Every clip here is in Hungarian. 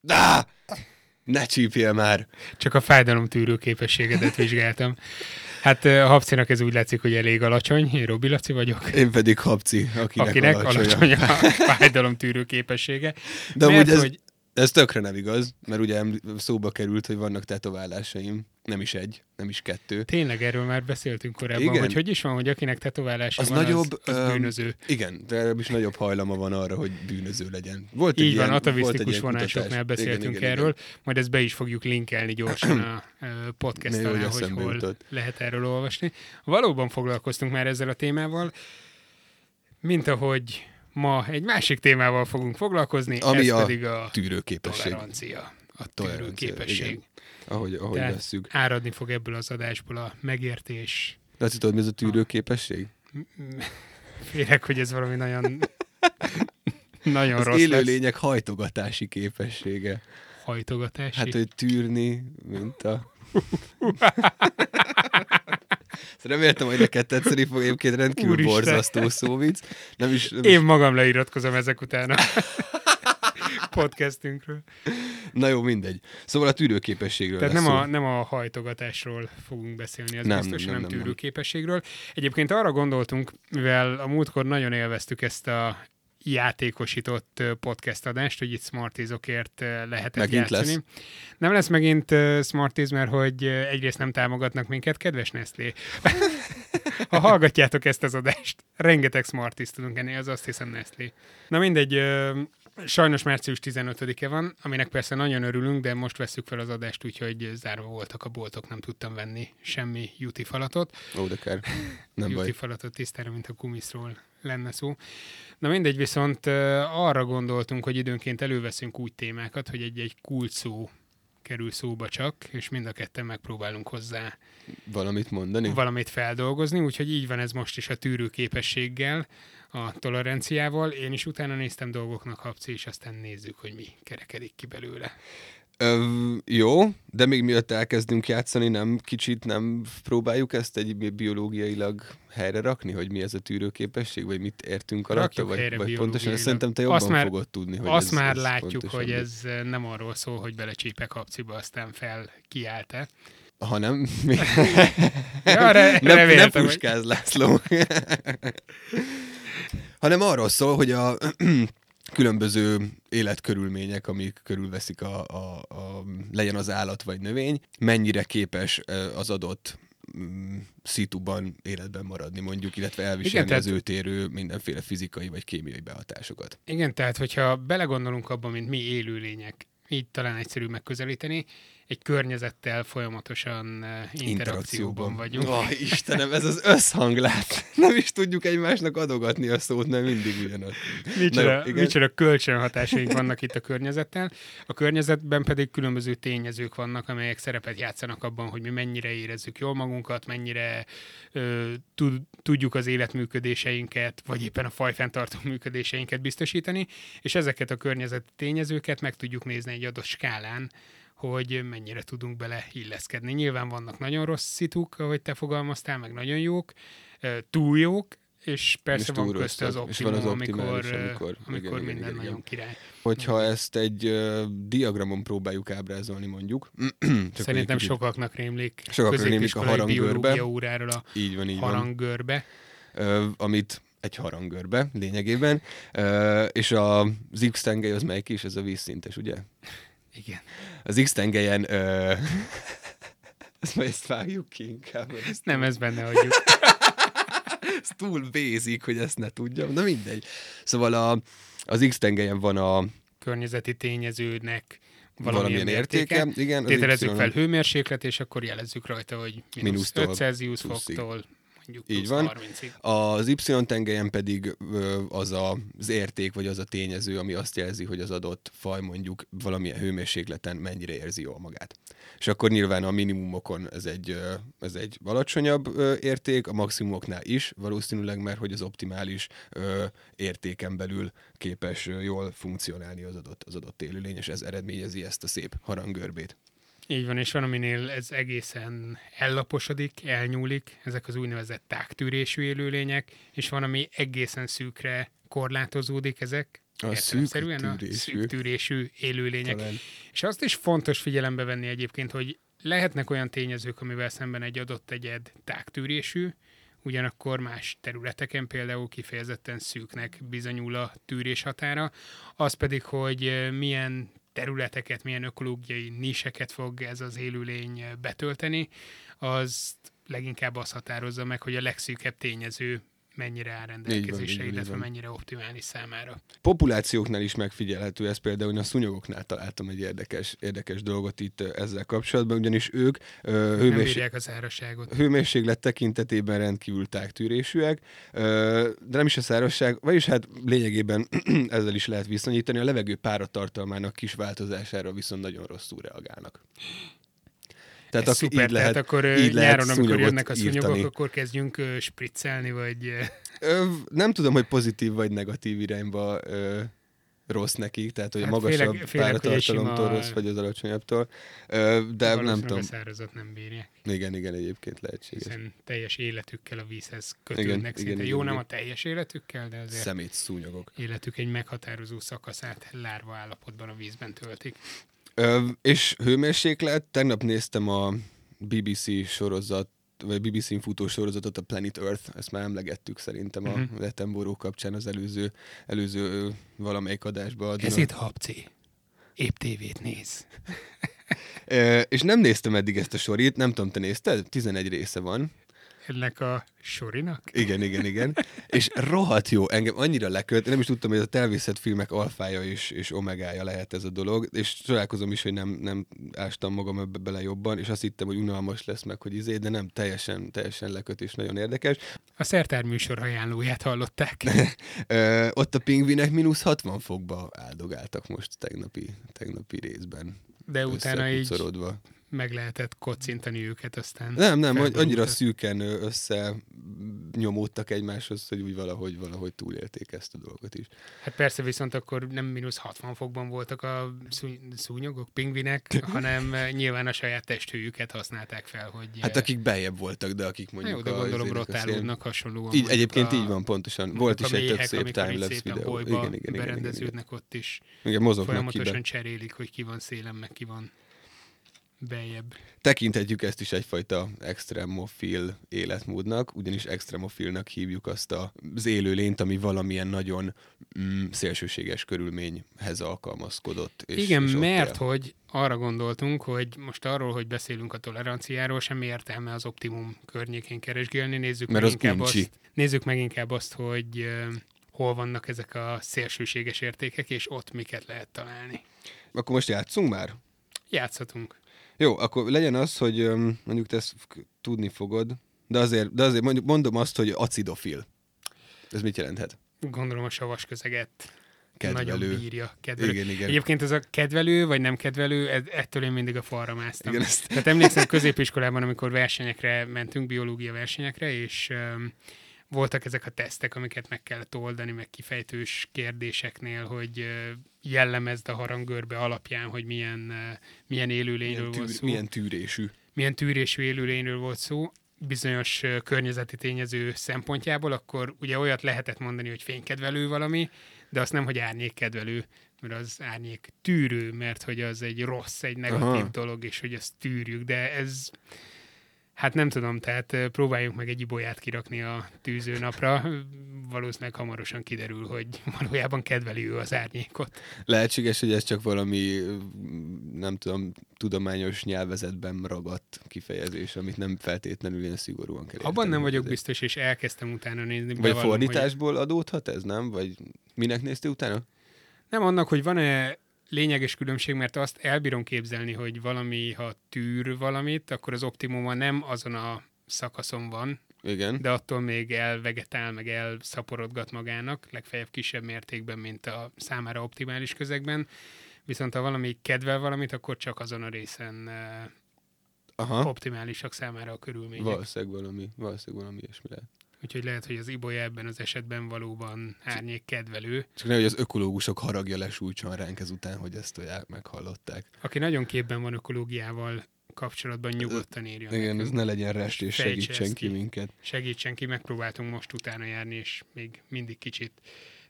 Dá! Ne csípjél már! Csak a fájdalomtűrő képességedet vizsgáltam. Hát a Habcinak ez úgy látszik, hogy elég alacsony. Én Robi Laci vagyok. Én pedig Habci, akinek, akinek alacsony. a fájdalomtűrő képessége. De Mert ez, hogy- ez tökre nem igaz, mert ugye szóba került, hogy vannak tetoválásaim. Nem is egy, nem is kettő. Tényleg erről már beszéltünk korábban, Igen. hogy hogy is van, hogy akinek tetoválása Az van, nagyobb, az, az bűnöző. Igen, de is nagyobb hajlama van arra, hogy bűnöző legyen. Volt egy Így ilyen, van, egy atavisztikus ilyen vonásoknál beszéltünk igen, igen, erről, Igen. majd ezt be is fogjuk linkelni gyorsan a podcast alá, hogy hol jutott. lehet erről olvasni. Valóban foglalkoztunk már ezzel a témával, mint ahogy ma egy másik témával fogunk foglalkozni, Ami ez a pedig a Tűrőképesség. tolerancia, a Tolerancia, tűrőképesség. igen. Ahogy, ahogy Tehát vesszük. áradni fog ebből az adásból a megértés. De azt tudod, mi ez a tűrőképesség? Félek, hogy ez valami nagyon nagyon Az rossz lesz. élőlények hajtogatási képessége. hajtogatási. Hát, hogy tűrni, mint a... Reméltem, hogy neked tetszeni fog, egyébként rendkívül Úristen. borzasztó szóvic. Nem is, nem Én is... magam leiratkozom ezek után podcastünkről. Na jó, mindegy. Szóval a tűrőképességről Tehát nem szó. a, nem a hajtogatásról fogunk beszélni, ez Nem, biztos nem, nem, nem, tűrőképességről. Egyébként arra gondoltunk, mivel a múltkor nagyon élveztük ezt a játékosított podcast adást, hogy itt Smartizokért lehetett Megint játszani. lesz. Nem lesz megint Smartiz, mert hogy egyrészt nem támogatnak minket, kedves Nestlé. ha hallgatjátok ezt az adást, rengeteg Smartiz tudunk enni, az azt hiszem Nestlé. Na mindegy, sajnos március 15-e van, aminek persze nagyon örülünk, de most veszük fel az adást, úgyhogy zárva voltak a boltok, nem tudtam venni semmi juti falatot. Ó, de kár. Nem Juti falatot tisztára, mint a kumiszról lenne szó. Na mindegy, viszont arra gondoltunk, hogy időnként előveszünk úgy témákat, hogy egy-egy kult szó kerül szóba csak, és mind a ketten megpróbálunk hozzá Valamit mondani? valamit feldolgozni, úgyhogy így van ez most is a tűrőképességgel, a toleranciával. Én is utána néztem dolgoknak, Habci, és aztán nézzük, hogy mi kerekedik ki belőle. Ö, jó, de még mielőtt elkezdünk játszani, nem kicsit nem próbáljuk ezt egy bi- biológiailag helyre rakni, hogy mi ez a tűrőképesség, vagy mit értünk alatta, Rakjuk vagy, vagy pontosan, ezt szerintem te jobban Azt már- fogod tudni, hogy Azt ez, már ez látjuk, hogy ez eh, nem arról szól, hogy belecsípek Habciba, aztán fel kiállt-e. Ha nem, mi... Ja, re- nem, nem Puskáz László. Hanem arról szól, hogy a különböző életkörülmények, amik körülveszik a, a, a, legyen az állat vagy növény, mennyire képes az adott mm, szituban életben maradni mondjuk, illetve elviselni Igen, az tehát- őt érő mindenféle fizikai vagy kémiai behatásokat. Igen, tehát hogyha belegondolunk abba, mint mi élőlények, így talán egyszerű megközelíteni, egy környezettel folyamatosan eh, interakcióban vagyunk. Oh, Istenem, ez az összhanglát. Nem is tudjuk egymásnak adogatni a szót, mert mindig ugyanaz. Micsoda, Na micsoda kölcsönhatásaink vannak itt a környezettel. A környezetben pedig különböző tényezők vannak, amelyek szerepet játszanak abban, hogy mi mennyire érezzük jól magunkat, mennyire ö, tud, tudjuk az életműködéseinket, vagy éppen a fajfenntartó működéseinket biztosítani, és ezeket a környezeti tényezőket meg tudjuk nézni egy adott skálán, hogy mennyire tudunk bele illeszkedni. Nyilván vannak nagyon rossz szituk, ahogy te fogalmaztál, meg nagyon jók, túl jók, és persze És van közte az rosszak. És van optimum, az amikor, amikor- amikor, igen, igen, minden igen, nagyon igen. király. Hogyha ezt egy uh, diagramon próbáljuk ábrázolni mondjuk, csak Szerintem kicsit- sokaknak rémlik Sokaknak rémlik a biológia óráról a így van, így van, haranggörbe. uh, amit egy harangörbe lényegében, uh, és a, az X az melyik is, ez a vízszintes, ugye? Igen. Az X tengelyen uh, ezt ezt vágjuk ki inkább, mert ez, Nem, ez benne hagyjuk. ez túl basic, hogy ezt ne tudjam, na mindegy. Szóval a, az X tengelyen van a Környezeti tényezőnek valamilyen, valamilyen értéke. értéke. Igen, Tételezzük Y- fel hőmérséklet, és akkor jelezzük rajta, hogy mínusz Mínusztól 5 Celsius foktól mondjuk Így van. 30-ig. Az Y-tengelyen pedig az a, az érték, vagy az a tényező, ami azt jelzi, hogy az adott faj mondjuk valamilyen hőmérsékleten mennyire érzi jól magát. És akkor nyilván a minimumokon ez egy, ez egy alacsonyabb érték, a maximumoknál is valószínűleg, mert hogy az optimális értéken belül képes jól funkcionálni az adott, az adott élőlény, és ez eredményezi ezt a szép harangörbét. Így van, és van, aminél ez egészen ellaposodik, elnyúlik, ezek az úgynevezett tágtűrésű élőlények, és van, ami egészen szűkre korlátozódik ezek, A szűk tűrésű. a szűk tűrésű élőlények. Talán. És azt is fontos figyelembe venni egyébként, hogy lehetnek olyan tényezők, amivel szemben egy adott egyed tágtűrésű, ugyanakkor más területeken például kifejezetten szűknek bizonyul a tűrés határa, az pedig, hogy eh, milyen területeket, milyen ökológiai niseket fog ez az élőlény betölteni, az leginkább azt határozza meg, hogy a legszűkebb tényező mennyire áll rendelkezésre, van, illetve van. mennyire optimális számára. Populációknál is megfigyelhető ez például, a szúnyogoknál találtam egy érdekes, érdekes dolgot itt ezzel kapcsolatban, ugyanis ők ö, Nem hőmérséklet bírják a szárazságot. hőmérséklet tekintetében rendkívül tágtűrésűek, ö, de nem is a szárazság, vagyis hát lényegében ezzel is lehet viszonyítani, a levegő páratartalmának kis változására viszont nagyon rosszul reagálnak. Tehát Ez aki- szuper, így lehet, tehát akkor így lehet nyáron, amikor jönnek a szúnyogok, írtani. akkor kezdjünk spriccelni, vagy ö, nem tudom, hogy pozitív vagy negatív irányba ö, rossz nekik, tehát hogy Hát a magasabb félek- félek, páratartalomtól rossz, vagy az alacsonyabbtól. Ö, de nem tudom. a szárazat nem bírják, Igen, igen, egyébként lehetséges. hiszen teljes életükkel a vízhez Igen, kötődnek igen, szinte. igen, Jó, nem igen. a teljes életükkel, de azért Szemét szúnyogok. életük egy meghatározó szakaszát lárva állapotban a vízben töltik. Ö, és hőmérséklet, tegnap néztem a BBC sorozat, vagy BBC-n futó sorozatot, a Planet Earth, ezt már emlegettük szerintem a Mhm. uh-huh. Letenboró kapcsán az előző, előző valamelyik adásban. itt Habci. Épp tévét néz. Ö, és nem néztem eddig ezt a sorit, nem tudom, te nézted? 11 része van. Ennek a sorinak? Igen, igen, igen. És rohadt jó, engem annyira lekölt, nem is tudtam, hogy a természet filmek alfája és, és omegája lehet ez a dolog, és találkozom is, hogy nem, nem ástam magam ebbe bele jobban, és azt hittem, hogy unalmas lesz meg, hogy izé, de nem, teljesen, teljesen leköt, és nagyon érdekes. A szertár műsor ajánlóját hallották. Ö, ott a pingvinek mínusz 60 fokba áldogáltak most tegnapi, tegnapi részben. De utána így. Meg lehetett kocintani őket, aztán Nem, nem, annyira szűken össze nyomódtak egymáshoz, hogy úgy valahogy, valahogy túlélték ezt a dolgot is. Hát persze, viszont akkor nem mínusz 60 fokban voltak a szú- szúnyogok, pingvinek, hanem nyilván a saját testhőjüket használták fel, hogy... Hát akik beljebb voltak, de akik mondjuk jó, de gondolom rotálódnak hasonlóan. Így, egyébként a, így van, pontosan. Volt is egy méhek, szép amikor így timelapse videó. Igen, igen, igen, igen, igen, ott is. Igen, mozognak ki Folyamatosan be. cserélik, hogy ki van szélen, meg ki van beljebb. Tekinthetjük ezt is egyfajta extremofil életmódnak, ugyanis extremofilnak hívjuk azt az élőlényt, ami valamilyen nagyon mm, szélsőséges körülményhez alkalmazkodott. És, Igen, és mert él. hogy arra gondoltunk, hogy most arról, hogy beszélünk a toleranciáról, semmi értelme az optimum környékén keresgélni. Nézzük, Mert meg, az inkább uncsi. azt, nézzük meg inkább azt, hogy uh, hol vannak ezek a szélsőséges értékek, és ott miket lehet találni. Akkor most játszunk már? Játszhatunk. Jó, akkor legyen az, hogy mondjuk te ezt tudni fogod, de azért, de azért mondjuk mondom azt, hogy acidofil. Ez mit jelenthet? Gondolom a savas közeget Kedvelő. nagyon bírja. Kedvelő. Igen, igen. Egyébként ez a kedvelő, vagy nem kedvelő, ettől én mindig a falra másztam. Igen, ezt- Tehát emlékszem középiskolában, amikor versenyekre mentünk, biológia versenyekre, és um, voltak ezek a tesztek, amiket meg kellett oldani, meg kifejtős kérdéseknél, hogy jellemezd a harangörbe alapján, hogy milyen, milyen élőlényről Milyen, volt tűr, szó milyen tűrésű. milyen tűrésű élőlényről volt szó, bizonyos környezeti tényező szempontjából, akkor ugye olyat lehetett mondani, hogy fénykedvelő valami, de azt nem, hogy árnyékkedvelő, mert az árnyék tűrő, mert hogy az egy rossz, egy negatív Aha. Dolog, és hogy ezt tűrjük, de ez Hát nem tudom, tehát ö, próbáljunk meg egy ibolyát kirakni a tűzőnapra. Valószínűleg hamarosan kiderül, hogy valójában kedveli ő az árnyékot. Lehetséges, hogy ez csak valami, nem tudom, tudományos nyelvezetben ragadt kifejezés, amit nem feltétlenül ilyen szigorúan kell Abban érteni. nem vagyok biztos, és elkezdtem utána nézni. Vagy bevallom, hogy- fordításból adódhat ez, nem? Vagy minek néztél utána? Nem annak, hogy van-e lényeges különbség, mert azt elbírom képzelni, hogy valami, ha tűr valamit, akkor az optimuma nem azon a szakaszon van, Igen. de attól még elvegetál, meg elszaporodgat magának, legfeljebb kisebb mértékben, mint a számára optimális közegben. Viszont ha valami kedvel valamit, akkor csak azon a részen Aha. optimálisak számára a körülmények. Valószínűleg valami, valószínűleg valami ilyesmi lehet. Úgyhogy lehet, hogy az ibolya ebben az esetben valóban árnyék kedvelő. Csak nehogy az ökológusok haragja lesújtson ránk ezután, hogy ezt olyan meghallották. Aki nagyon képben van ökológiával kapcsolatban, nyugodtan írjon Igen, nekünk. ez ne legyen rest, és Fejtse segítsen ki. minket. segítsen ki, megpróbáltunk most utána járni, és még mindig kicsit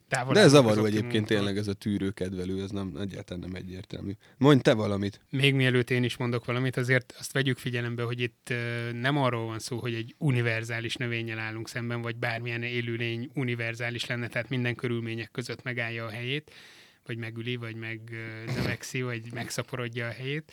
távol De ez zavaró egyébként optimumtól. tényleg ez a tűrőkedvelő, ez nem, egyáltalán nem egyértelmű. Mondj te valamit. Még mielőtt én is mondok valamit, azért azt vegyük figyelembe, hogy itt nem arról van szó, hogy egy univerzális növényel állunk szemben, vagy bármilyen élőlény univerzális lenne, tehát minden körülmények között megállja a helyét, vagy megüli, vagy megnövekszi, vagy megszaporodja a helyét,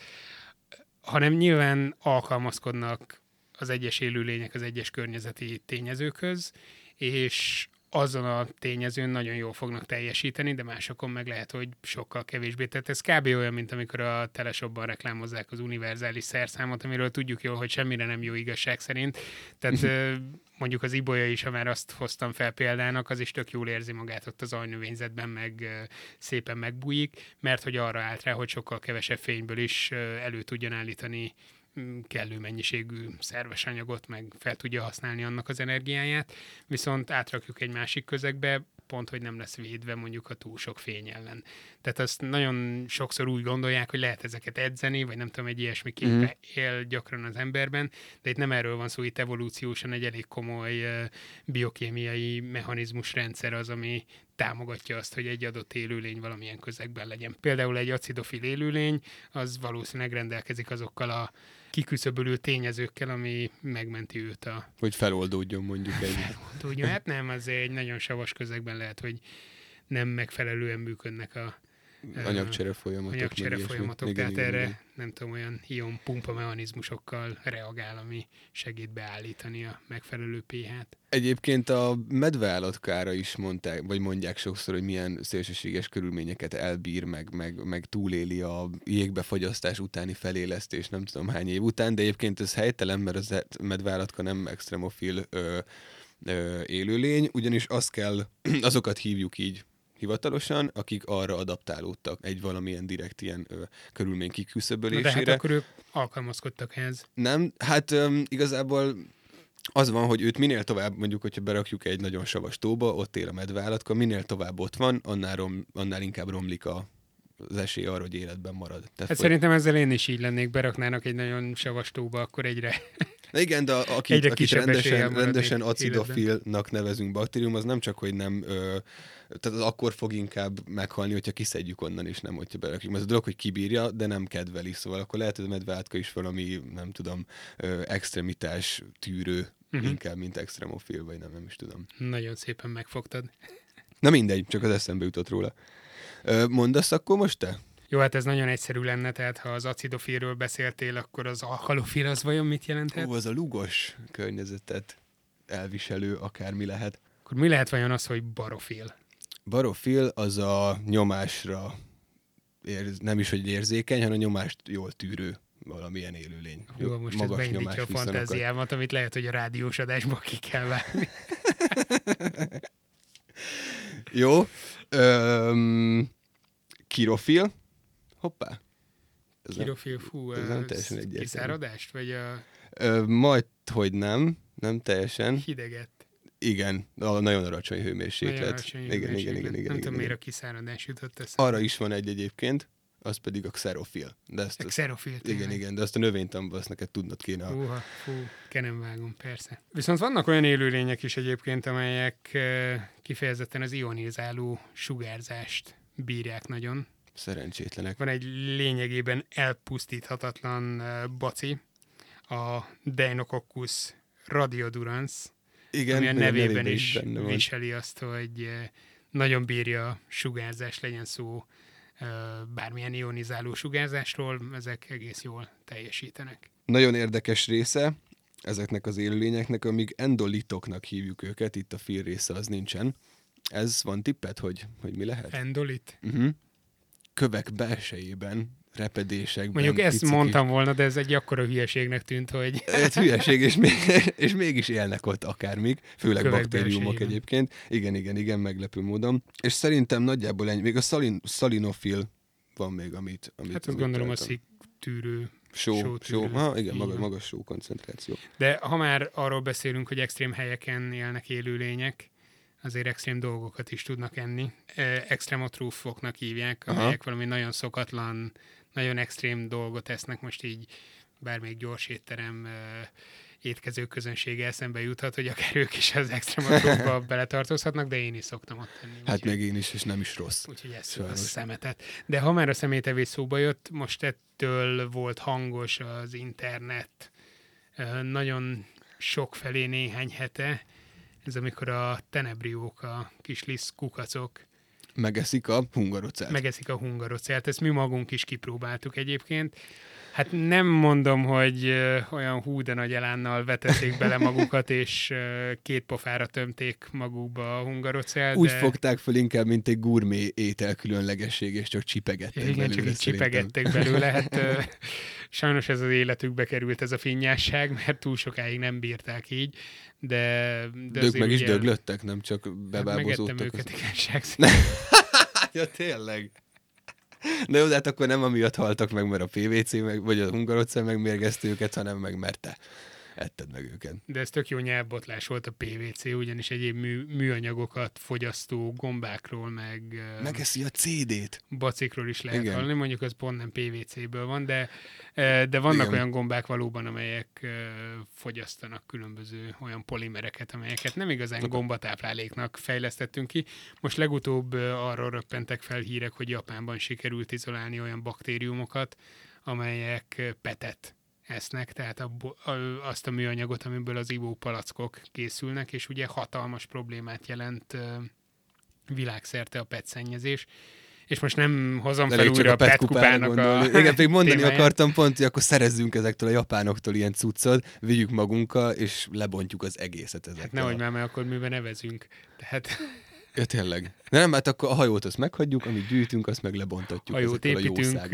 hanem nyilván alkalmazkodnak az egyes élőlények az egyes környezeti tényezőkhöz, és azon a tényezőn nagyon jól fognak teljesíteni, de másokon meg lehet, hogy sokkal kevésbé. Tehát ez kb. olyan, mint amikor a teleshopban reklámozzák az univerzális szerszámot, amiről tudjuk jól, hogy semmire nem jó igazság szerint. Tehát ö, mondjuk az ibolya is, ha már azt hoztam fel példának, az is tök jól érzi magát ott az ajnövényzetben, meg szépen megbújik, mert hogy arra állt rá, hogy sokkal kevesebb fényből is elő tudjon állítani kellő mennyiségű szerves anyagot, meg fel tudja használni annak az energiáját, viszont átrakjuk egy másik közegbe, pont, hogy nem lesz védve mondjuk a túl sok fény ellen. Tehát azt nagyon sokszor úgy gondolják, hogy lehet ezeket edzeni, vagy nem tudom, egy ilyesmi Mhm. mm. él gyakran az emberben, de itt nem erről van szó, itt evolúciósan egy elég komoly biokémiai mechanizmus rendszer az, ami támogatja azt, hogy egy adott élőlény valamilyen közegben legyen. Például egy acidofil élőlény, az valószínűleg rendelkezik azokkal a kiküszöbölő tényezőkkel, ami megmenti őt a Hogy feloldódjon mondjuk egy... tudja. Hát nem, az egy nagyon savas közegben lehet, hogy nem megfelelően működnek a anyagcsere folyamatok. anyagcsere folyamatok, Igen, tehát igen, erre igen. nem tudom, olyan ion pumpa mechanizmusokkal reagál, ami segít beállítani a megfelelő pH-t. Egyébként a medveállatkára is mondták, vagy mondják sokszor, hogy milyen szélsőséges körülményeket elbír, meg, meg, meg túléli a jégbefagyasztás utáni felélesztés, nem tudom hány év után, de egyébként ez helytelen, mert az medveállatka nem extremofil ö, ö, élőlény, ugyanis azt kell, azokat hívjuk így hivatalosan, akik arra adaptálódtak egy valamilyen direkt ilyen ö, körülmény Na, de hát kiküszöbölésére. akkor ők alkalmazkodtak ehhez. Nem, hát um, igazából az van, hogy őt minél tovább, mondjuk, hogyha berakjuk egy nagyon savas tóba, ott él a medveállatka, minél tovább ott van, annál, rom, annál inkább romlik a, az esély arra, hogy életben marad. Tehát, Hát szerintem ezzel én is így lennék, beraknának egy nagyon savas tóba, akkor egyre Na igen, de a- aki, Egyre akit rendesen, rendesen acidofilnak nevezünk baktérium, az nem csak, hogy nem, ö, tehát az akkor fog inkább meghalni, hogyha kiszedjük onnan, és nem, hogyha berakjuk. Az a dolog, hogy kibírja, de nem kedveli, szóval akkor lehet, hogy a medveátka is valami, nem tudom, ö, extremitás tűrő, uh-huh. inkább, mint extremofil, vagy nem, nem is tudom. nagyon szépen megfogtad. Na mindegy, csak az eszembe jutott róla. Mondasz akkor most te? Jó, hát ez nagyon egyszerű lenne, tehát ha az acidofilről beszéltél, akkor az alkalofil az vajon mit jelenthet? Ó, az a lugos környezetet elviselő akármi lehet. Akkor mi lehet vajon az, hogy barofil? Barofil az a nyomásra érz, nem is, hogy érzékeny, hanem a nyomást jól tűrő valamilyen élőlény. Jó, most ez beindítja a fantáziámat, amit lehet, hogy a rádiós adásból ki kell vágni. Jó. Öm, kirofil. Hoppá. Ez Kirofil, fú, ez nem teljesen egyértelmű. kiszáradást, vagy a ö, majd, hogy nem. Nem teljesen. hideget? Igen, a nagyon alacsony hőmérséklet. Nagyon alacsony igen, igen, hőmérséklet. igen, igen, Nem igen, tudom, igen. miért a kiszáradás jutott eszembe. Arra is van egy egyébként, az pedig a xerofil. De ezt, A xerofil, igen, tényleg. igen, de azt a növénytanban azt neked tudnod kéne. A, Húha, fú, kenem vágom, persze. Viszont vannak olyan élőlények is egyébként, amelyek kifejezetten az ionizáló sugárzást bírják nagyon. szerencsétlenek. Van egy lényegében elpusztíthatatlan baci, a Deinococcus radiodurans, Igen, ami a még nevében is van. viseli azt, hogy nagyon bírja a sugárzás, legyen szó bármilyen ionizáló sugárzásról, ezek egész jól teljesítenek. Nagyon érdekes része ezeknek az élőlényeknek, amíg endolitoknak hívjuk őket, itt a fil része az nincsen. Ez van tippet, hogy, hogy mi lehet? Endolit? Uh-huh. Kövek belsejében, repedésekben. Mondjuk ezt mondtam volna, de ez egy akkora hülyeségnek tűnt, hogy Ez hülyeség, és, még, és mégis élnek ott akármik, főleg Kövek baktériumok egyébként. Igen, igen, igen, meglepő módon. És szerintem nagyjából ennyi. Még a szalin, szalinofil van még, amit... amit hát azt gondolom a szik tűrő. Só, só ha, igen, magas, magas só koncentráció. De ha már arról beszélünk, hogy extrém helyeken élnek élőlények, azért extrém dolgokat is tudnak enni. Eh, Extremotrófoknak hívják, Aha. amelyek valami nagyon szokatlan, nagyon extrém dolgot esznek, most így bármelyik gyors étterem étkező közönsége eszembe juthat, hogy akár ők is az extrema beletartozhatnak, de én is szoktam ott tenni. Hát meg én is, és nem is rossz. Úgyhogy ez a szemetet. De ha már a szemétevés szóba jött, most ettől volt hangos az internet nagyon sok felé néhány hete, ez amikor a tenebriók, a kis lisz kukacok Megeszik a hungarocelt. Megeszik a hungarocelt. Ezt mi magunk is kipróbáltuk egyébként. Hát nem mondom, hogy olyan hú de nagy elánnal vetették bele magukat, és két pofára tömték magukba a hungarocelt. Úgy de... fogták fel inkább, mint egy gurmé étel különlegesség, és csak csipegettek Igen, belőle. csak így csipegettek belőle. Hát sajnos ez az életükbe került ez a finnyásság, mert túl sokáig nem bírták így, de... De, de ők meg is döglöttek, nem csak hát bebábozódtak. Megettem őket, az... igen, ja, tényleg. De jó, de hát akkor nem amiatt haltak meg, mert a PVC, meg, vagy a hungarocell megmérgezte őket, hanem meg mert etted meg őket. De ez tök jó nyelvbotlás volt a PVC, ugyanis egyéb mű, műanyagokat fogyasztó gombákról, meg... Megeszi a CD-t. Bacikról is lehet Igen. hallani, mondjuk az pont nem PVC-ből van, de, de vannak Igen. olyan gombák valóban, amelyek fogyasztanak különböző olyan polimereket, amelyeket nem igazán okay. gombatápláléknak fejlesztettünk ki. Most legutóbb arról röppentek fel hírek, hogy Japánban sikerült izolálni olyan baktériumokat, amelyek petet esznek, tehát a, a, azt a műanyagot, amiből az ivópalackok készülnek, és ugye hatalmas problémát jelent világszerte a petszennyezés. És most nem hozom fel újra a PET kupának a Igen, még mondani témáját. akartam pont, hogy akkor szerezzünk ezektől a japánoktól ilyen cuccot, vigyük magunkkal, és lebontjuk az egészet ezekkel. Hát nehogy már, mert akkor miben nevezünk. Tehát Ja, tényleg. De nem, hát akkor a hajót azt meghagyjuk, amit gyűjtünk, azt meg lebontatjuk. Hajót építünk,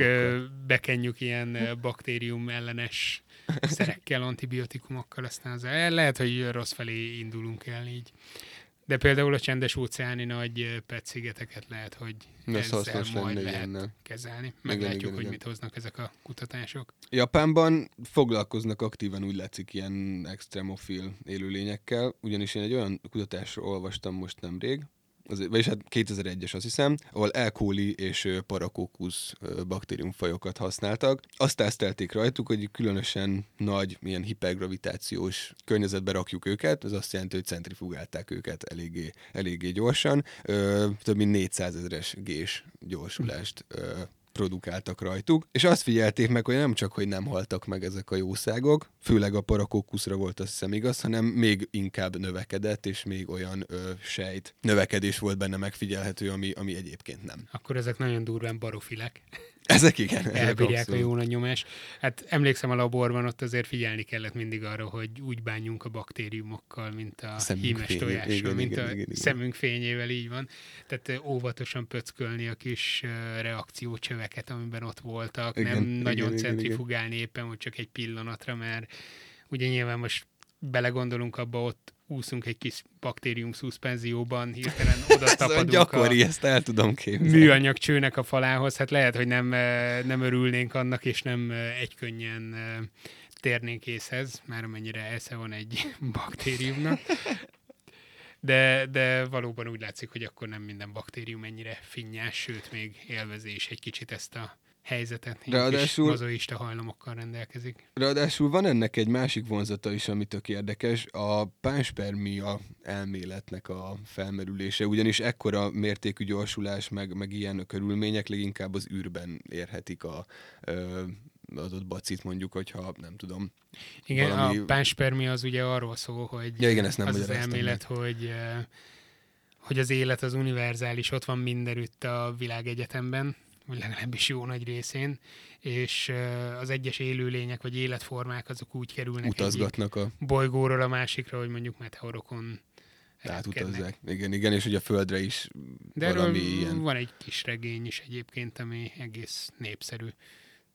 bekenjük ilyen baktérium ellenes szerekkel, antibiotikumokkal, aztán az lehet, hogy rossz felé indulunk el így. De például a csendes óceáni nagy petszigeteket lehet, hogy Na, ezzel majd lehet ilyennel. kezelni. Meglátjuk, igen, hogy igen. mit hoznak ezek a kutatások. Japánban foglalkoznak aktívan, úgy látszik, ilyen extremofil élőlényekkel, ugyanis én egy olyan kutatásról olvastam most nemrég, az, vagyis hát 2001-es azt hiszem, ahol E. coli és Paracoccus baktériumfajokat használtak. Azt tesztelték rajtuk, hogy különösen nagy, ilyen hipergravitációs környezetbe rakjuk őket, ez azt jelenti, hogy centrifugálták őket eléggé, eléggé gyorsan. Ö, több mint 400 ezeres gés gyorsulást ö, produkáltak rajtuk, és azt figyelték meg, hogy nem csak, hogy nem haltak meg ezek a jószágok, főleg a parakókuszra volt azt hiszem igaz, hanem még inkább növekedett, és még olyan ö, sejt növekedés volt benne megfigyelhető, ami, ami egyébként nem. Akkor ezek nagyon durván barofilek. Ezek igen. Elbírják a jó nagy nyomás. Hát emlékszem a laborban, ott azért figyelni kellett mindig arra, hogy úgy bánjunk a baktériumokkal, mint a szemünk hímes tojással, igen, mint igen, a igen, igen. szemünk fényével, így van. Tehát óvatosan pöckölni a kis reakciócsöveket, amiben ott voltak, igen, nem igen, nagyon igen, centrifugálni igen. éppen, hogy csak egy pillanatra, mert ugye nyilván most belegondolunk abba, ott úszunk egy kis baktérium szuszpenzióban, hirtelen oda tapadunk gyakori, a ezt el tudom képzelni. műanyag csőnek a falához, hát lehet, hogy nem, eh, nem örülnénk annak, és nem eh, egykönnyen eh, térnénk észhez, már amennyire esze van egy baktériumnak. De, de valóban úgy látszik, hogy akkor nem minden baktérium ennyire finnyás, sőt, még élvezi is egy kicsit ezt a helyzetet, ráadásul, mozoista hajlamokkal rendelkezik. Ráadásul van ennek egy másik vonzata is, ami tök érdekes, a pánspermia elméletnek a felmerülése, ugyanis ekkora mértékű gyorsulás, meg, meg ilyen körülmények leginkább az űrben érhetik a ö, adott bacit mondjuk, hogyha nem tudom. Igen, valami... a pánspermia az ugye arról szól, hogy ja, igen, ezt nem az az elmélet, meg. hogy hogy az élet az univerzális, ott van mindenütt a világegyetemben, vagy legalábbis jó nagy részén, és az egyes élőlények vagy életformák azok úgy kerülnek Utazgatnak a bolygóról a másikra, hogy mondjuk meteorokon tehát utazzák. Igen, igen, és ugye a Földre is De valami ilyen... van egy kis regény is egyébként, ami egész népszerű.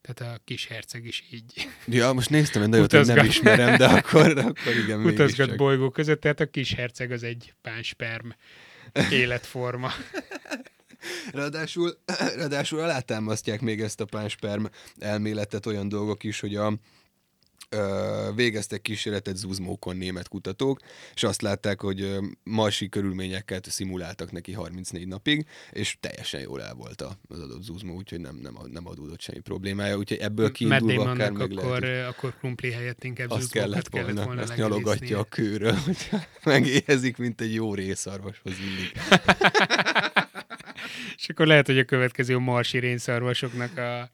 Tehát a kis herceg is így. Ja, most néztem, de hogy nem ismerem, de akkor, akkor igen, Utazgat bolygó között, tehát a kis herceg az egy pánsperm életforma. Ráadásul, ráadásul alátámasztják még ezt a pánsperm elméletet olyan dolgok is, hogy a, végeztek kísérletet zuzmókon német kutatók, és azt látták, hogy marsi körülményeket szimuláltak neki 34 napig, és teljesen jól el volt a- az adott zuzmó, úgyhogy nem, nem, nem adódott semmi problémája, úgyhogy ebből kiindulva akár Damonnak meg akkor, lehet, akkor krumpli helyett inkább azt kellett volna, kellett volna legedésznie. nyalogatja a kőről, hogy megéhezik, mint egy jó részarvashoz illik. És akkor lehet, hogy a következő a marsi rénszarvasoknak a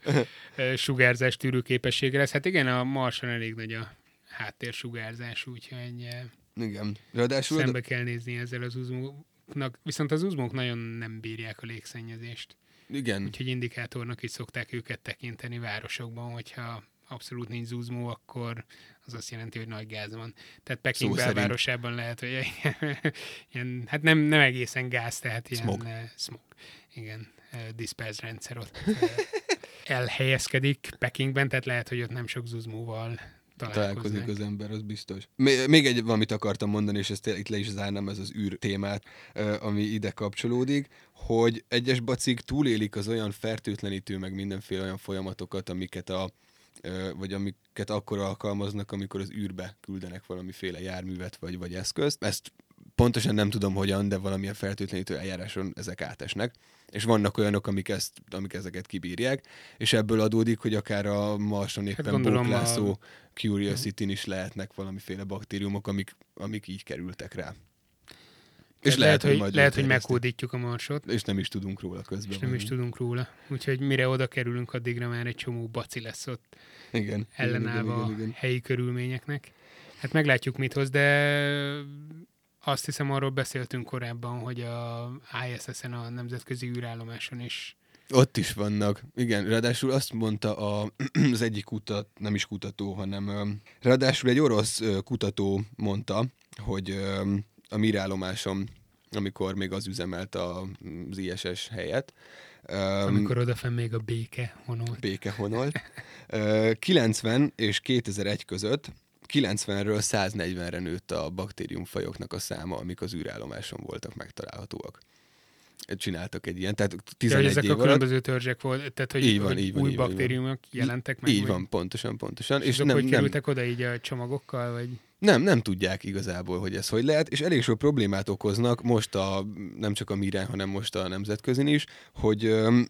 sugárzás tűrő képessége lesz. Hát igen, a marson elég nagy a háttérsugárzás, úgyhogy ö, Igen. Ráadásul szembe kell nézni ezzel az uzmóknak. Viszont az uzmók nagyon nem bírják a légszennyezést. igen, Úgyhogy indikátornak is szokták őket tekinteni városokban, hogyha abszolút nincs zuzmó, akkor az azt jelenti, hogy nagy gáz van. Tehát Peking Szó szerint. belvárosában lehet, hogy ilyen, hát nem, nem egészen gáz, tehát ilyen Smog. eh, smog. Igen, eh, dispers rendszer ott eh, elhelyezkedik Pekingben, tehát lehet, hogy ott nem sok zuzmóval találkozik az ember, az biztos. Még, egy valamit akartam mondani, és ezt itt le is zárnám, ez az űr témát, ami ide kapcsolódik, hogy egyes bacik túlélik az olyan fertőtlenítő, meg mindenféle olyan folyamatokat, amiket a vagy amiket akkor alkalmaznak, amikor az űrbe küldenek valamiféle járművet vagy, vagy eszközt. Ezt pontosan nem tudom hogyan, de valamilyen fertőtlenítő eljáráson ezek átesnek. És vannak olyanok, amik, ezt, amik ezeket kibírják, és ebből adódik, hogy akár a Marson éppen hát bóklászó a- Curiosity-n is lehetnek valamiféle baktériumok, amik, amik így kerültek rá. És lehet, hogy, majd lehet, hogy meghódítjuk a marsot, És nem is tudunk róla közben. és nem is tudunk róla. Úgyhogy mire oda kerülünk, addigra már egy csomó baci lesz ott Igen. ellenállva igen, a igen, igen. helyi körülményeknek. Hát meglátjuk, mit hoz, de azt hiszem arról beszéltünk korábban, hogy a ISS-en, a Nemzetközi űrállomáson is Ott is vannak. Igen, ráadásul azt mondta a, az egyik kutat, nem is kutató, hanem ráadásul egy orosz kutató mondta, hogy a mirállomáson, amikor még az üzemelt a- az ISS helyet, amikor odafenn még a béke honolt. békehonolt, ö, 90 és 2001 között 90-ről 140-re nőtt a baktériumfajoknak a száma, amik az űrállomáson voltak megtalálhatóak. Csináltak egy ilyen, tehát De hogy 11 ezek év a különböző törzsek volt, tehát hogy, Így van, így van, új így van, így van. baktériumok jelentek meg? Így vagy- van, pontosan, pontosan. És, És nem, hogy nem, kerültek oda így a csomagokkal, vagy... nem, nem tudják igazából, hogy ez hogy lehet, és elég sok problémát okoznak most a, nem csak a Mirán, hanem most a nemzetközin is, hogy öm,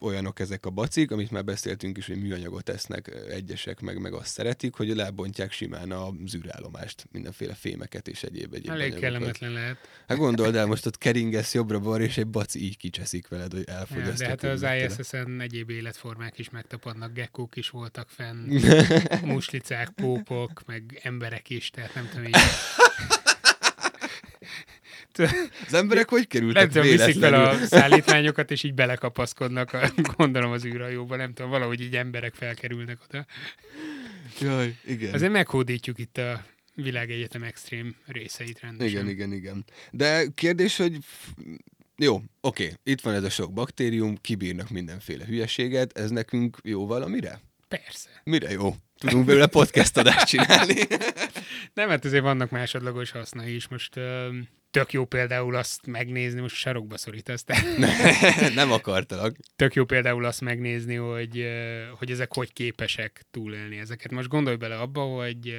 olyanok ezek a bacik, amit már beszéltünk is, hogy műanyagot esznek egyesek, meg, meg azt szeretik, hogy lebontják simán a zűrállomást, mindenféle fémeket és egyéb egyéb Elég anyagokat. kellemetlen lehet. Hát gondold el, most ott keringesz jobbra-balra, és egy baci így kicseszik veled, hogy Ja, elfogyasztja. de hát az. ISS-en egyéb életformák is megtapadnak, gekkók is voltak fenn, muslicák, pópok, meg emberek is, tehát nem tudom, így Az emberek hogy kerültek nem tudom, viszik fel a szállítványokat, és így belekapaszkodnak, a, gondolom az űrhajóba, nem tudom, valahogy így emberek felkerülnek oda. Jaj, igen. Azért meghódítjuk itt a világegyetem extrém részeit rendesen. Igen, igen, igen. De kérdés, hogy jó, oké, itt van ez a sok baktérium, kibírnak mindenféle hülyeséget, ez nekünk jó valamire? Persze. Mire jó? Tudunk belőle podcast adást csinálni. Nem, hát azért vannak másodlagos hasznai is. Most öm, tök jó például azt megnézni, most sarokba szorítasz, de Nem akartalak. tök jó például azt megnézni, hogy, hogy ezek hogy képesek túlélni ezeket. Most gondolj bele abba, hogy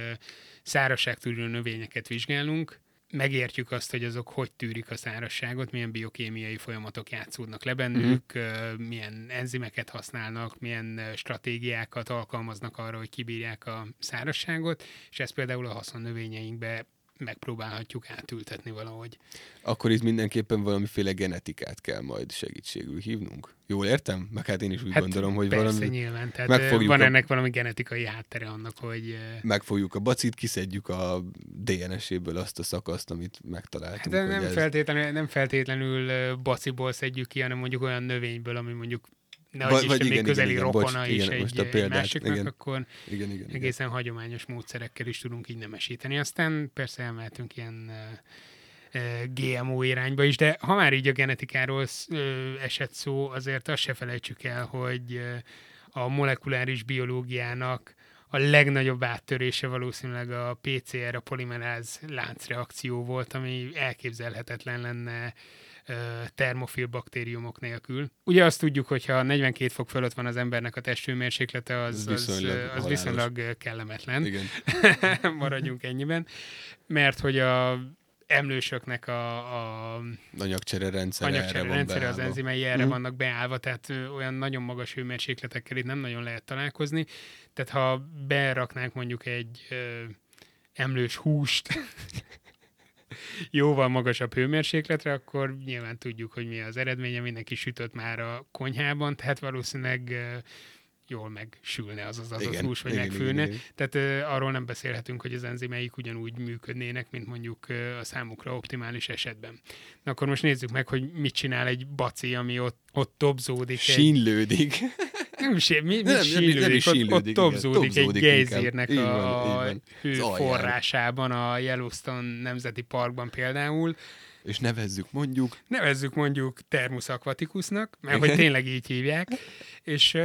szárazságtűrő növényeket vizsgálunk, megértjük azt, hogy azok hogy tűrik a szárazságot, milyen biokémiai folyamatok játszódnak le bennük, mm. milyen enzimeket használnak, milyen stratégiákat alkalmaznak arra, hogy kibírják a szárazságot, és ezt például a haszonnövényeinkbe megpróbálhatjuk átültetni valahogy. Akkor itt mindenképpen valamiféle genetikát kell majd segítségül hívnunk. Jól értem? Meg hát én is úgy Hát gondolom, hogy persze, valami... nyilván. Tehát megfogjuk van a- ennek valami genetikai háttere annak, hogy Megfogjuk a bacit, kiszedjük a DNS-éből azt a szakaszt, amit megtaláltunk. Hát de nem, ez... feltétlenül, nem feltétlenül baciból szedjük ki, hanem mondjuk olyan növényből, ami mondjuk ne Vagy- vagy, még igen, igen, közeli igen, bocs, rokona is igen, egy, most a egy példát, másiknak, igen. akkor Igen, igen, igen. egészen hagyományos módszerekkel is tudunk így nemesíteni. Aztán persze elmehetünk ilyen GMO irányba is, de ha már így a genetikáról esett szó, azért azt se felejtsük el, hogy a molekuláris biológiának a legnagyobb áttörése valószínűleg a PCR, a polimeráz láncreakció volt, ami elképzelhetetlen lenne termofil baktériumok nélkül. Ugye azt tudjuk, hogy ha 42 fok fölött van az embernek a testhőmérséklete, az, Ez viszonylag az, az halálos. viszonylag kellemetlen. Igen. Maradjunk ennyiben. Mert hogy a emlősöknek a, a Anyagcsere rendszer erre anyagcsere van rendszere, az enzimei erre Mhm. vannak beállva, tehát olyan nagyon magas hőmérsékletekkel itt nem nagyon lehet találkozni. Tehát ha beraknánk mondjuk egy ö, emlős húst jóval magasabb hőmérsékletre, akkor nyilván tudjuk, hogy mi az eredménye, mindenki sütött már a konyhában, tehát valószínűleg ö, jól megsülne az az adott Igen, hús, vagy igen, megfőne. igen, igen. Tehát ö, arról nem beszélhetünk, hogy az enzimeik ugyanúgy működnének, mint mondjuk ö, a számukra optimális esetben. Na akkor most nézzük meg, hogy mit csinál egy baci, ami ott, ott tobzódik. egy, Sínlődik. nem, is, mi, mi Nem, nem is- nem sínlődik, is ott, ott sínlődik, tobzódik, Tobzódik egy gejzírnek a, van, a hő Az forrásában, a Yellowstone Nemzeti Parkban például. És nevezzük mondjuk. Nevezzük mondjuk Thermus aquaticusnak, mert hogy tényleg így hívják, és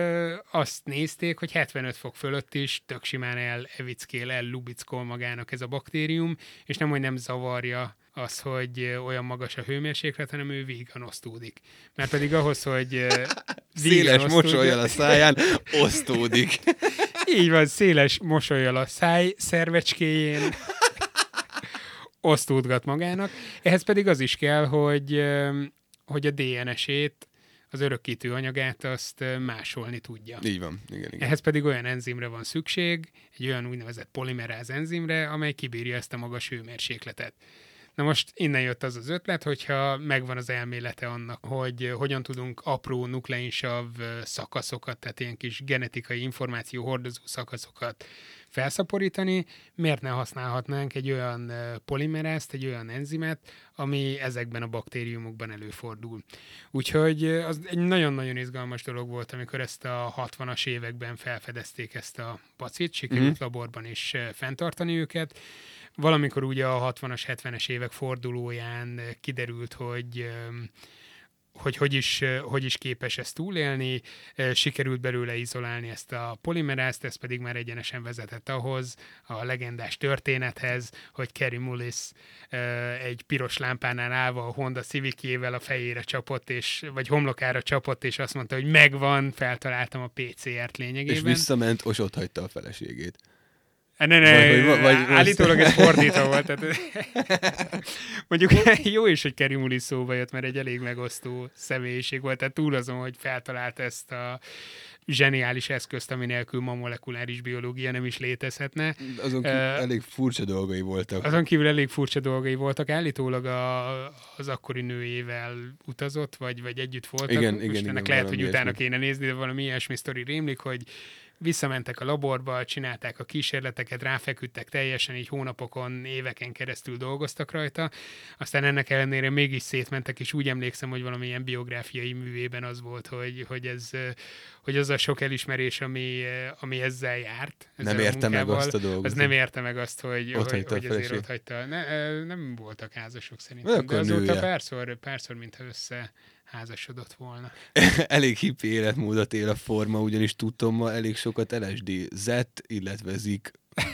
azt nézték, hogy 75 fok fölött is tök simán elevickél, ellubickol magának ez a baktérium, és nem, hogy nem zavarja az, hogy olyan magas a hőmérséklet, hanem ő vígan osztódik. Mert pedig ahhoz, hogy Széles mosolyjal a száján osztódik. Így van, széles mosolyjal a száj szervecskéjén osztódgat magának. Ehhez pedig az is kell, hogy, hogy a DNS-ét, az örökítő anyagát azt másolni tudja. Így van, igen, igen. Ehhez pedig olyan enzimre van szükség, egy olyan úgynevezett polimeráz enzimre, amely kibírja ezt a magas hőmérsékletet. Na most innen jött az az ötlet, hogyha megvan az elmélete annak, hogy hogyan tudunk apró nukleinsav szakaszokat, tehát ilyen kis genetikai információ hordozó szakaszokat felszaporítani, miért ne használhatnánk egy olyan polimerázt, egy olyan enzimet, ami ezekben a baktériumokban előfordul. Úgyhogy az egy nagyon-nagyon izgalmas dolog volt, amikor ezt a 60-as években felfedezték ezt a pacit, sikerült Mhm. laborban is fenntartani őket, valamikor ugye a 60-as, 70-es évek fordulóján eh, kiderült, hogy hogy hogy is, eh, hogy is képes ezt túlélni, eh, sikerült belőle izolálni ezt a polimerázt, ez pedig már egyenesen vezetett ahhoz, a legendás történethez, hogy Kerry Mullis egy piros lámpánál állva a Honda Civicjével a fejére csapott, és, vagy homlokára csapott, és azt mondta, hogy megvan, feltaláltam a PCR-t lényegében. És visszament, és ott hagyta a feleségét. Ne, ne, Vagy- vagy- vagy- állítólag ez fordítva volt. Tehát, mondjuk jó is, hogy Kerry Mullis szóba jött, mert egy elég megosztó személyiség volt. Tehát túl azon, hogy feltalálta ezt a zseniális eszközt, ami nélkül ma molekuláris biológia nem is létezhetne. Azon kívül Ö, elég furcsa dolgai voltak. Azon kívül elég furcsa dolgai voltak. Állítólag a, az akkori nőjével utazott, vagy, vagy együtt voltak. Igen, Most igen, ennek igen, lehet, hogy valami utána ilyesmi. kéne nézni, de valami ilyesmi sztori rémlik, hogy visszamentek a laborba, csinálták a kísérleteket, ráfeküdtek teljesen, így hónapokon, éveken keresztül dolgoztak rajta, aztán ennek ellenére mégis szétmentek, és úgy emlékszem, hogy valamilyen biográfiai művében az volt, hogy, hogy ez hogy az a sok elismerés, ami, ami ezzel járt. Ezzel Nem érte meg munkával, azt a dolgot. Az nem érte meg azt, hogy, Ott hogy, hogy feleség. ott hagyta. Ne, nem voltak házasok szerintem, Akkor de azóta nője. párszor, párszor, mintha össze házasodott volna. elég hippi életmódot él a forma, ugyanis tudtom ma elég sokat LSD Z, illetve zik.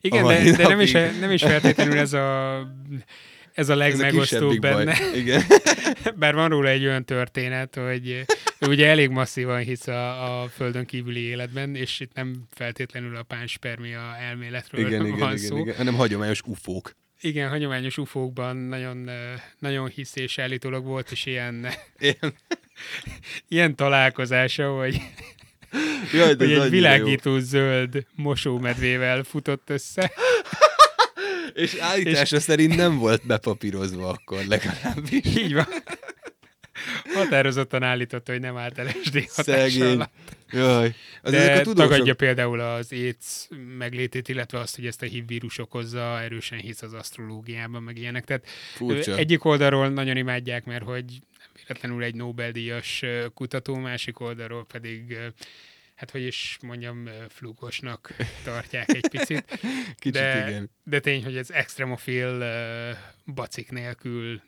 Igen, A de, de nem, is, nem is feltétlenül ez a ez a Ez a legmegosztóbb kisebbik baj. benne. Igen. Bár van róla egy olyan történet, hogy ő ugye elég masszívan hisz a, a földön kívüli életben, és itt nem feltétlenül a pánspermia elméletről Igen, van igen, szó. igen, igen, hanem hagyományos ufók. Igen, hagyományos ufókban nagyon, nagyon hisz, és állítólag volt is ilyen, Ilyen. ilyen találkozása, hogy, Jaj, de hogy egy világító zöld mosómedvével futott össze. jó. És állítása szerint nem volt bepapírozva akkor legalábbis. Így van. Határozottan állította, hogy nem állt LSD hatása Szegény. alatt. Jaj. Az ezek De a tudósok... tagadja például az AIDS meglétét, illetve azt, hogy ezt a HIV vírus okozza, erősen hisz az asztrológiában, meg ilyenek. Tehát Furcsa. egyik oldalról nagyon imádják, mert hogy véletlenül egy Nobel-díjas kutató, másik oldalról pedig hát hogy is mondjam, flugosnak tartják egy picit. Kicsit de, igen. de tény, hogy ez extremofil bacik nélkül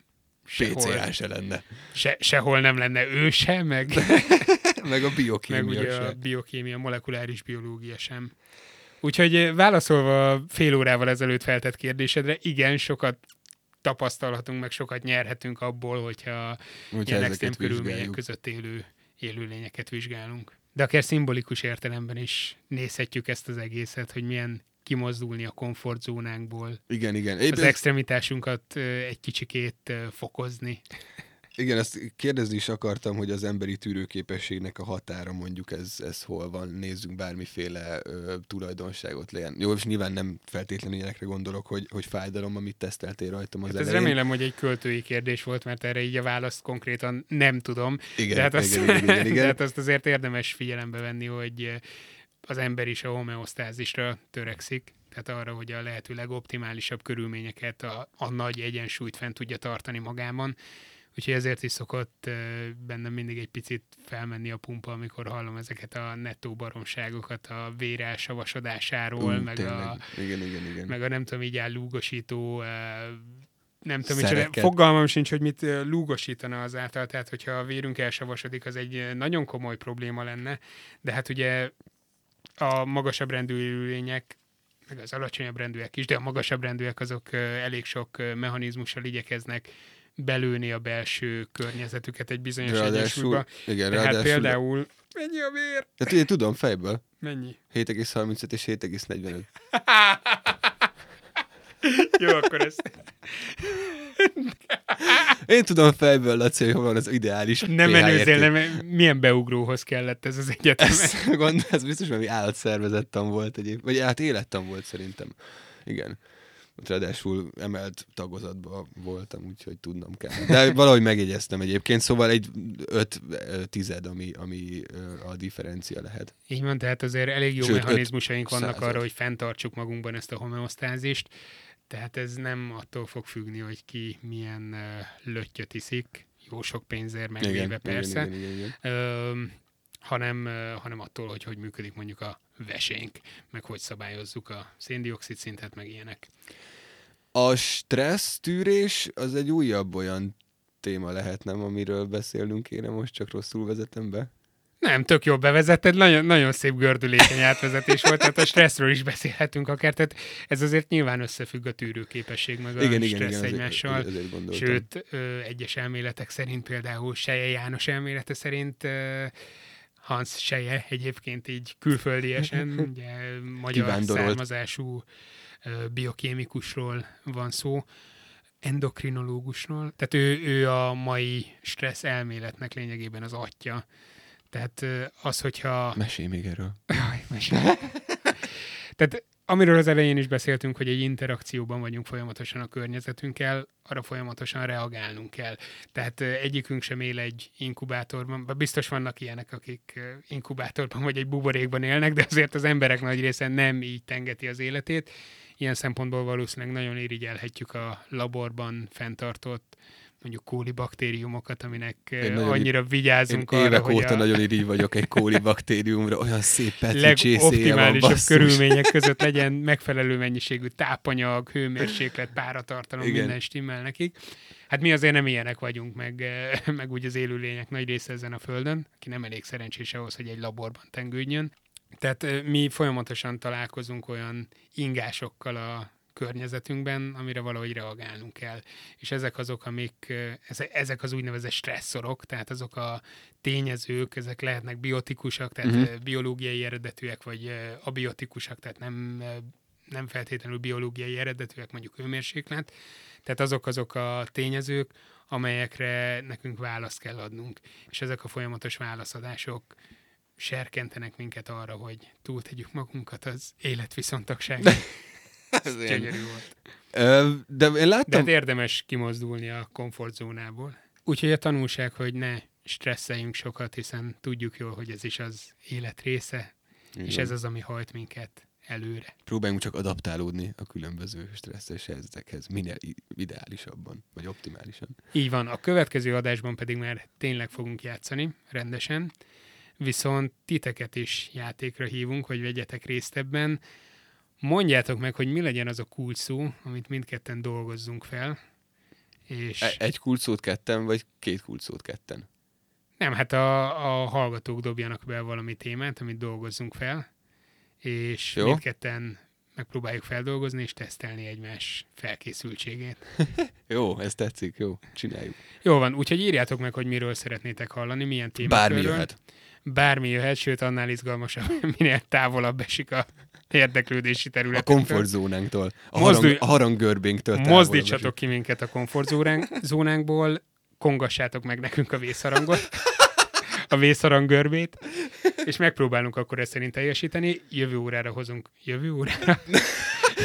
sehol, PCA se lenne. se, sehol nem lenne ő sem, meg, Meg a meg biokémia ugye se. a biokémia, molekuláris biológia sem. Úgyhogy eh, válaszolva fél órával ezelőtt feltett kérdésedre, igen, sokat tapasztalhatunk, meg sokat nyerhetünk abból, hogyha, Hogyha ilyen extrém körülmények vizsgáljuk. között élő élőlényeket vizsgálunk. De akár szimbolikus értelemben is nézhetjük ezt az egészet, hogy milyen kimozdulni a komfortzónánkból, Igen, igen. az Épp ez- extremitásunkat ö, egy kicsikét ö, fokozni. Igen, ezt kérdezni is akartam, hogy az emberi tűrőképességnek a határa mondjuk ez, ez hol van. Nézzünk bármiféle ö, tulajdonságot legyen. Jó, és nyilván nem feltétlenül ilyenekre gondolok, hogy, hogy fájdalom, amit teszteltél rajtam az Hát ez elején. remélem, hogy egy költői kérdés volt, mert erre így a választ konkrétan nem tudom. Igen, de, hát azt, igen, igen, igen, igen. de hát azt azért érdemes figyelembe venni, hogy az ember is a homeosztázisra törekszik, tehát arra, hogy a lehető legoptimálisabb körülményeket, a, a nagy egyensúlyt fent tudja tartani magában. Úgyhogy ezért is szokott bennem mindig egy picit felmenni a pumpa, amikor hallom ezeket a nettó baromságokat a vér elsavasodásáról, Ú, meg tényleg. a, Igen, igen, igen. meg a nem tudom, így lúgosító eh, nem tudom, micsoda, fogalmam sincs, hogy mit lúgosítana azáltal, tehát hogyha a vérünk elsavasodik, az egy nagyon komoly probléma lenne, de hát ugye a magasabb rendű élőlények, meg az alacsonyabb rendűek is, de a magasabb rendűek azok elég sok mechanizmussal igyekeznek belőni a belső környezetüket egy bizonyos Ráadásul, egyensúlyba. igen, Tehát ráadásul, például mennyi a vér? Hát én tudom fejből. Mennyi? 7,35 és 7,45. Jó, akkor ezt Én tudom fejből, Laci, hogy van az ideális nem menőzél, nem, milyen beugróhoz kellett ez az egyetem. Ez, gond, ez biztos valami állatszervezettan volt egyébként. Vagy hát élettan volt szerintem. Igen. Ráadásul emelt tagozatban voltam, úgyhogy tudnom kell. De valahogy megjegyeztem egyébként, szóval egy öt tized, ami, ami a differencia lehet. Így van, tehát azért elég jó Sőt, mechanizmusaink vannak század. arra, hogy fenntartsuk magunkban ezt a homeosztázist, tehát ez nem attól fog függni, hogy ki milyen löttyöt iszik, jó sok pénzért megvéve persze, Igen, igen, igen, igen. Ö, hanem, hanem attól, hogy hogy működik mondjuk a vesénk, meg hogy szabályozzuk a széndiokszid szintet, meg ilyenek. A stressz tűrés az egy újabb olyan téma lehet, nem, amiről beszélnünk kéne, most csak rosszul vezetem be. Nem, tök jól bevezetted, nagyon, nagyon szép gördülékeny átvezetés volt, tehát a stresszről is beszélhetünk akár, tehát ez azért nyilván összefügg a tűrőképesség, meg a igen, igen, stressz igen, egymással. Ezért, ezért gondoltam. Sőt, ö, egyes elméletek szerint, például Seje János elmélete szerint ö, Hans Seje egyébként így külföldiesen, ugye magyar Kivándorolt. származású biokémikusról van szó, endokrinológusról, tehát ő, ő a mai stressz elméletnek lényegében az atya. Tehát az, hogyha... Mesélj még erről. Jaj, mesélj. Tehát amiről az elején is beszéltünk, hogy egy interakcióban vagyunk folyamatosan a környezetünkkel, arra folyamatosan reagálnunk kell. Tehát egyikünk sem él egy inkubátorban, biztos vannak ilyenek, akik inkubátorban vagy egy buborékban élnek, de azért az emberek nagy része nem így tengeti az életét. Ilyen szempontból valószínűleg nagyon irigyelhetjük a laborban fenntartott mondjuk kóli baktériumokat, aminek Én nagyon- annyira Én vigyázunk arra, évek hogy óta a... nagyon irigy vagyok egy kóli baktériumra, olyan szép legoptimálisabb körülmények között legyen megfelelő mennyiségű tápanyag, hőmérséklet, páratartalom, Igen. minden stimmel nekik. Hát mi azért nem ilyenek vagyunk, meg, eh, meg úgy az élőlények nagy része ezen a földön, aki nem elég szerencsés ahhoz, hogy egy laborban tengődjön. Tehát eh, mi folyamatosan találkozunk olyan ingásokkal a környezetünkben, amire valahogy reagálnunk kell. És ezek azok, amik, eze- ezek az úgynevezett stresszorok, tehát azok a tényezők, ezek lehetnek biotikusak, tehát Mhm. uh-huh. biológiai eredetűek, vagy abiotikusak, tehát nem, nem feltétlenül biológiai eredetűek, mondjuk hőmérséklet. Tehát azok azok a tényezők, amelyekre nekünk választ kell adnunk. És ezek a folyamatos válaszadások serkentenek minket arra, hogy túltegyük magunkat az életviszontagságon. Ez gyönyörű volt. De én De láttam... hát érdemes kimozdulni a komfortzónából. Úgyhogy a tanulság, hogy ne stresszeljünk sokat, hiszen tudjuk jól, hogy ez is az élet része, és Igen. ez az, ami hajt minket előre. Próbáljunk csak adaptálódni a különböző stresszes helyzetekhez, minél ideálisabban, vagy optimálisan. Így van, a következő adásban pedig már tényleg fogunk játszani rendesen, viszont titeket is játékra hívunk, hogy vegyetek részt ebben. Mondjátok meg, hogy mi legyen az a kulcs szó, amit mindketten dolgozzunk fel, és E- Egy kulcsszót ketten, vagy két kulcsszót ketten? nem, hát a, a hallgatók dobjanak be valami témát, amit dolgozzunk fel, és Jó. mindketten megpróbáljuk feldolgozni és tesztelni egymás felkészültségét. jó, ez tetszik, jó, csináljuk. Jó van, úgyhogy írjátok meg, hogy miről szeretnétek hallani, milyen témakörről. Bármi jöhet. Bármi jöhet, sőt annál izgalmasabb, minél távolabb esik a érdeklődési terület. A komfortzónánktól, a, Mozdul... harang, a haranggörbénktől. Mozdítsatok ki minket a komfortzónánkból, kongassátok meg nekünk a vészharangot, a vészharang görbét, és megpróbálunk akkor ezt szerint teljesíteni. Jövő órára hozunk. Jövő órára?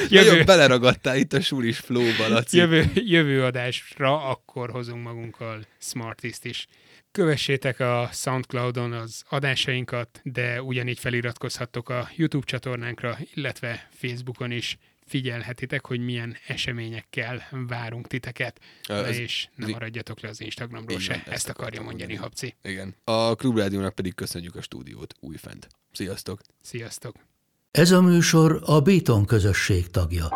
Jövő... Nagyon beleragadtál itt a sulis flow-ba, Laci. Jövő, jövő adásra akkor hozunk magunkkal Smartist is. Kövessétek a Soundcloudon az adásainkat, de ugyanígy feliratkozhattok a YouTube csatornánkra, illetve Facebookon is figyelhetitek, hogy milyen eseményekkel várunk titeket, ez, és nem maradjatok le az Instagramról se, ezt, ezt akarja mondani Habci. Igen. A Klubrádiónak pedig köszönjük a stúdiót újfent. Sziasztok! Sziasztok! Ez a műsor a Béton közösség tagja.